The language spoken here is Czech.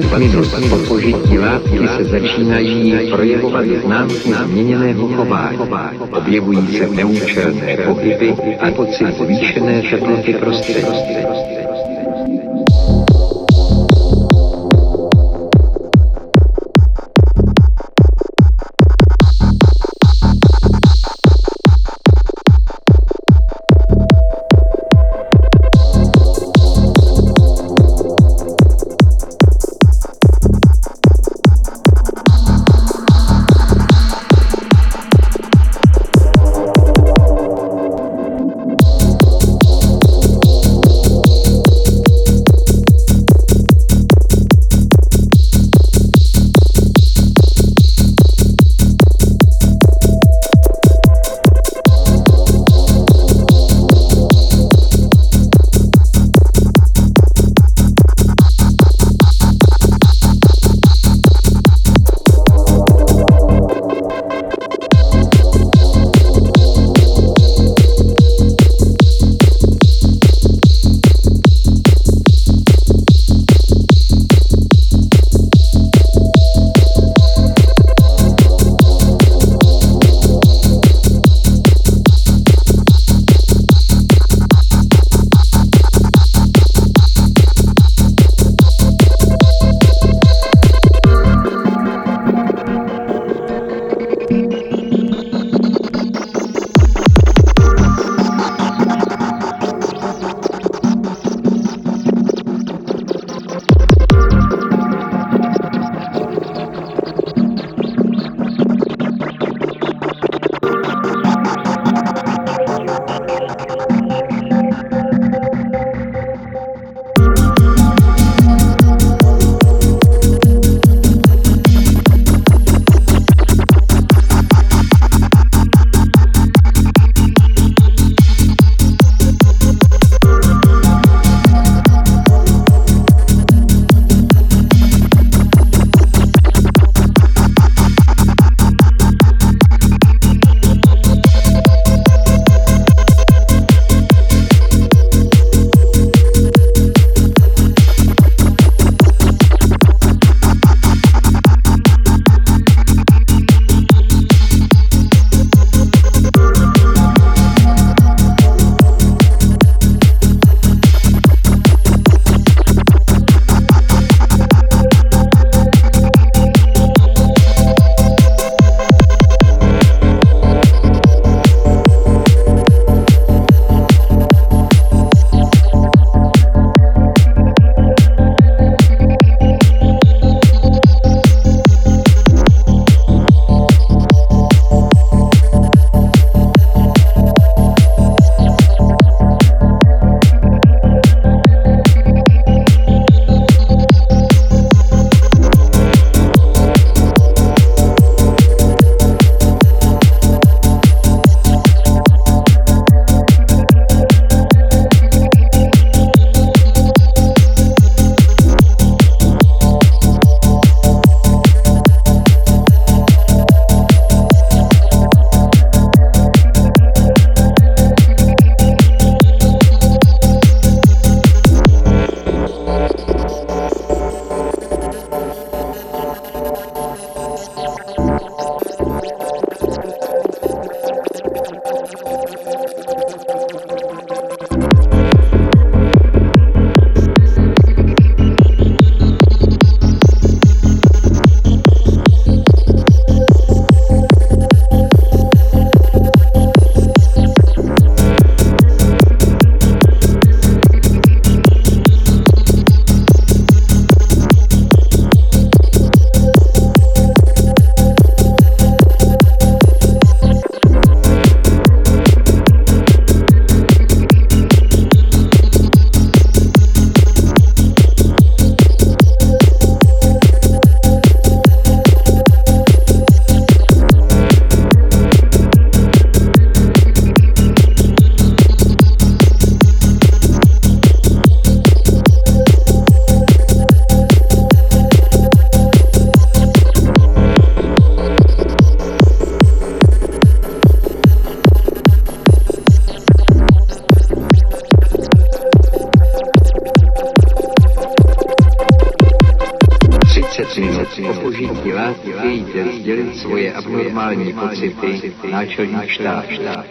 20 minut po požití látky se začínají projevovat známky změněného chování. Objevují se neúčelné pohyby a pocit zvýšené teploty prostředí. Požití látky chtějíte sdělit svoje abnormální pocity štáb, štáb.